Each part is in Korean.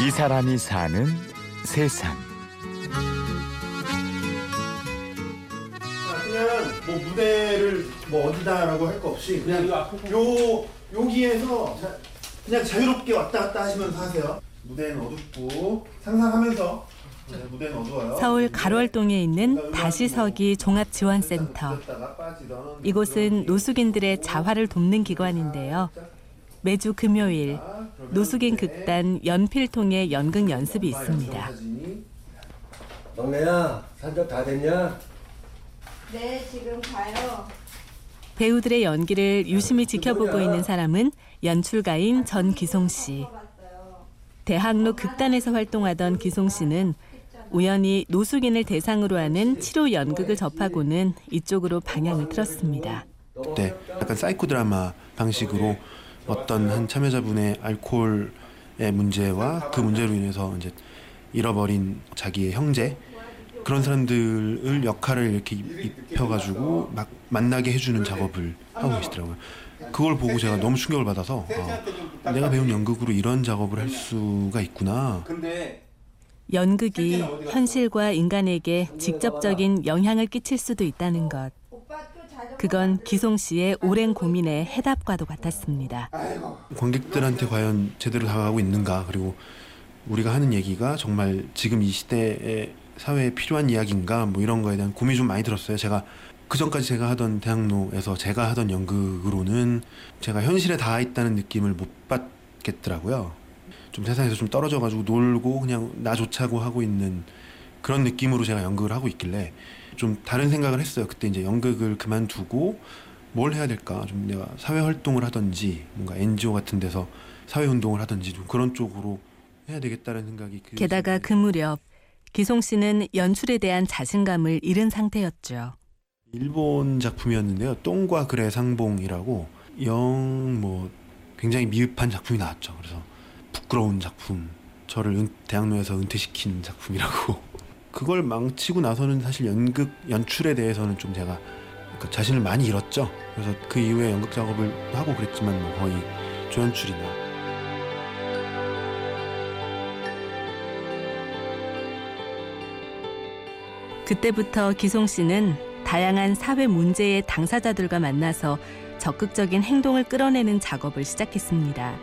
이 사람이 사는 세상. 그냥 뭐 무대를 뭐 어디다라고 할 거 없이 그냥 요 여기에서 자, 그냥 자유롭게 왔다 갔다 하시면서 하세요. 무대는 어둡고 상상하면서 네, 무대는 어두워요. 서울 가로알동에 있는 다시서기 종합지원센터. 이곳은 노숙인들의 자활을 돕는 기관인데요. 매주 금요일 노숙인 극단 연필통의 연극 연습이 있습니다. 막내야 산적 다 됐냐? 네, 지금 가요. 배우들의 연기를 유심히 지켜보고 있는 사람은 연출가인 전기송 씨. 대학로 극단에서 활동하던 기송 씨는 우연히 노숙인을 대상으로 하는 치료 연극을 접하고는 이쪽으로 방향을 틀었습니다. 그때 약간 사이코 드라마 방식으로 어떤 한 참여자분의 알코올의 문제와 그 문제로 인해서 이제 잃어버린 자기의 형제 그런 사람들을 역할을 이렇게 입혀가지고 막 만나게 해주는 작업을 하고 계시더라고요. 그걸 보고 제가 너무 충격을 받아서 아, 내가 배운 연극으로 이런 작업을 할 수가 있구나. 연극이 현실과 인간에게 직접적인 영향을 끼칠 수도 있다는 것. 그건 기송 씨의 오랜 고민의 해답과도 같았습니다. 관객들한테 과연 제대로 다가가고 있는가 그리고 우리가 하는 얘기가 정말 지금 이 시대의 사회에 필요한 이야기인가 뭐 이런 거에 대한 고민이 좀 많이 들었어요. 제가 그 전까지 제가 하던 대학로에서 제가 하던 연극으로는 제가 현실에 닿아 있다는 느낌을 못 받겠더라고요. 좀 세상에서 좀 떨어져가지고 놀고 그냥 나 좋자고 하고 있는 그런 느낌으로 제가 연극을 하고 있길래 좀 다른 생각을 했어요. 그때 이제 연극을 그만두고 뭘 해야 될까? 좀 내가 사회 활동을 하든지 뭔가 NGO 같은 데서 사회 운동을 하든지 좀 그런 쪽으로 해야 되겠다는 생각이 그 게다가 그 무렵 기송 씨는 연출에 대한 자신감을 잃은 상태였죠. 일본 작품이었는데요. 똥과 글의 상봉이라고 영 뭐 굉장히 미흡한 작품이 나왔죠. 그래서 부끄러운 작품, 저를 은, 대학로에서 은퇴시킨 작품이라고. 그걸 망치고 나서는 사실 연극 연출에 대해서는 좀 제가 그러니까 자신을 많이 잃었죠. 그래서 그 이후에 연극 작업을 하고 그랬지만 뭐 거의 조연출이나 그때부터 기송 씨는 다양한 사회 문제의 당사자들과 만나서 적극적인 행동을 끌어내는 작업을 시작했습니다.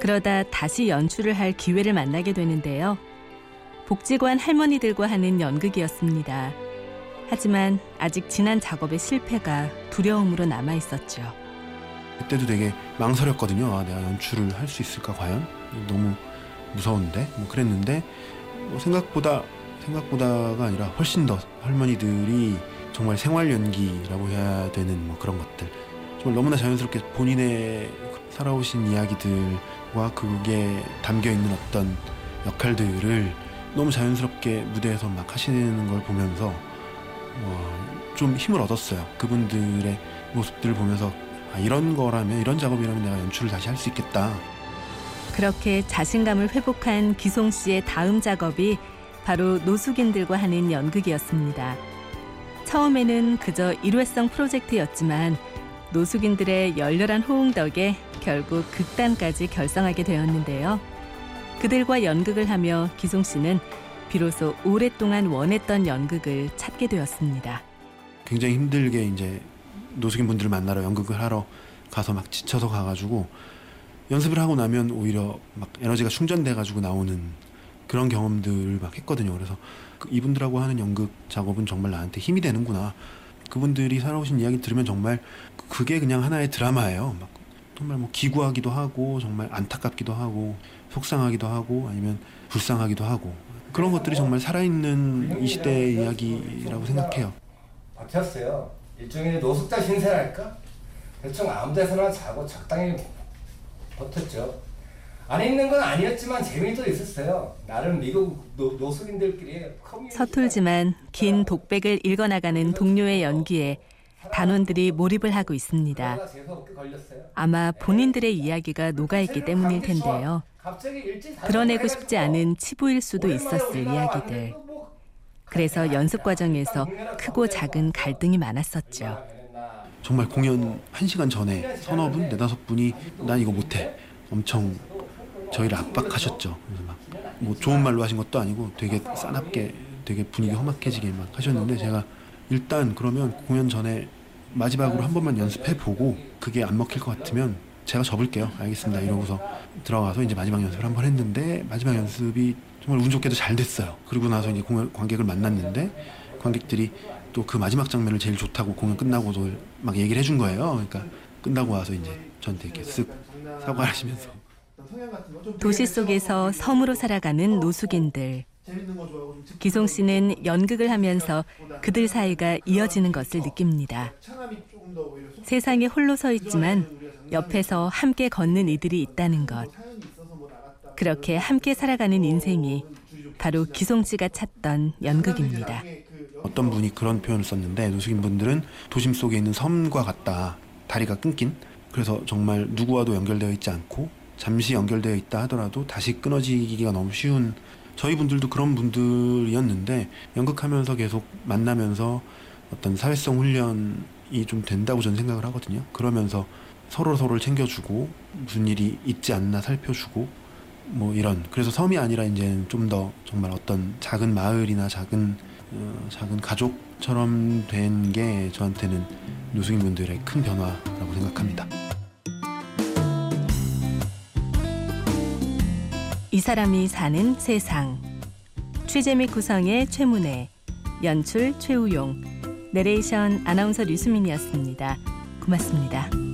그러다 다시 연출을 할 기회를 만나게 되는데요. 복지관 할머니들과 하는 연극이었습니다. 하지만 아직 지난 작업의 실패가 두려움으로 남아 있었죠. 그때도 되게 망설였거든요. 아, 내가 연출을 할 수 있을까 과연? 너무 무서운데 뭐 그랬는데 뭐 생각보다 생각보다가 아니라 훨씬 더 할머니들이 정말 생활 연기라고 해야 되는 뭐 그런 것들 정말 너무나 자연스럽게 본인의 살아오신 이야기들과 그게 담겨 있는 어떤 역할들을 너무 자연스럽게 무대에서 막 하시는 걸 보면서 어, 좀 힘을 얻었어요. 그분들의 모습들을 보면서 아, 이런 거라면 이런 작업이라면 내가 연출을 다시 할 수 있겠다. 그렇게 자신감을 회복한 기송 씨의 다음 작업이 바로 노숙인들과 하는 연극이었습니다. 처음에는 그저 일회성 프로젝트였지만 노숙인들의 열렬한 호응 덕에 결국 극단까지 결성하게 되었는데요. 그들과 연극을 하며 기송 씨는 비로소 오랫동안 원했던 연극을 찾게 되었습니다. 굉장히 힘들게 이제 노숙인 분들을 만나러 연극을 하러 가서 막 지쳐서 가가지고 연습을 하고 나면 오히려 막 에너지가 충전돼가지고 나오는 그런 경험들을 막 했거든요. 그래서 그 이분들하고 하는 연극 작업은 정말 나한테 힘이 되는구나. 그분들이 살아오신 이야기 들으면 정말 그게 그냥 하나의 드라마예요. 막 정말 뭐 기구하기도 하고 정말 안타깝기도 하고 속상하기도 하고 아니면 불쌍하기도 하고 그런 것들이 정말 살아있는 이 시대의 이야기라고 생각해요. 버텼어요. 일종의 노숙자 신세랄까? 대충 아무 데서나 자고 적당히 버텼죠. 안 있는 건 아니었지만 재미도 있었어요. 나름 미국 노, 노숙인들끼리 서툴지만 긴 독백을 읽어나가는 동료의 연기에 단원들이 몰입을 하고 있습니다. 아마 본인들의 이야기가 녹아있기 때문일 텐데요. 드러내고 싶지 않은 치부일 수도 있었을 이야기들. 그래서 연습 과정에서 크고 작은 갈등이 많았었죠. 정말 공연 1시간 전에 서너 분, 네다섯 분이 난 이거 못해. 엄청 저희를 압박하셨죠. 뭐 좋은 말로 하신 것도 아니고 되게 싸납게 되게 분위기 험악해지게 막 하셨는데 제가 일단 그러면 공연 전에 마지막으로 한 번만 연습해 보고 그게 안 먹힐 것 같으면 제가 접을게요. 알겠습니다. 이러고서 들어가서 이제 마지막 연습을 한 번 했는데 마지막 연습이 정말 운 좋게도 잘 됐어요. 그리고 나서 이제 공연 관객을 만났는데 관객들이 또 그 마지막 장면을 제일 좋다고 공연 끝나고도 막 얘기를 해준 거예요. 그러니까 끝나고 와서 이제 저한테 이렇게 쓱 사과하시면서 도시 속에서 섬으로 살아가는 노숙인들. 기송 씨는 연극을 하면서 그들 사이가 이어지는 것을 느낍니다. 오히려 속- 세상에 홀로 서 있지만 옆에서 함께 걷는 이들이 있다는 것. 뭐 나갔다 그렇게 함께 살아가는 인생이 바로 기송 씨가 찾던 연극입니다. 그 어떤 분이 그런 표현을 썼는데 노숙인 분들은 도심 속에 있는 섬과 같다. 다리가 끊긴. 그래서 정말 누구와도 연결되어 있지 않고 잠시 연결되어 있다 하더라도 다시 끊어지기가 너무 쉬운 저희 분들도 그런 분들이었는데 연극하면서 계속 만나면서 어떤 사회성 훈련이 좀 된다고 저는 생각을 하거든요. 그러면서 서로 서로를 챙겨주고 무슨 일이 있지 않나 살펴주고 뭐 이런 그래서 섬이 아니라 이제는 좀 더 정말 어떤 작은 마을이나 작은 어, 작은 가족처럼 된 게 저한테는 노숙인 분들의 큰 변화라고 생각합니다. 이 사람이 사는 세상. 취재 및 구성의 최문혜, 연출 최우용, 내레이션 아나운서 류수민이었습니다. 고맙습니다.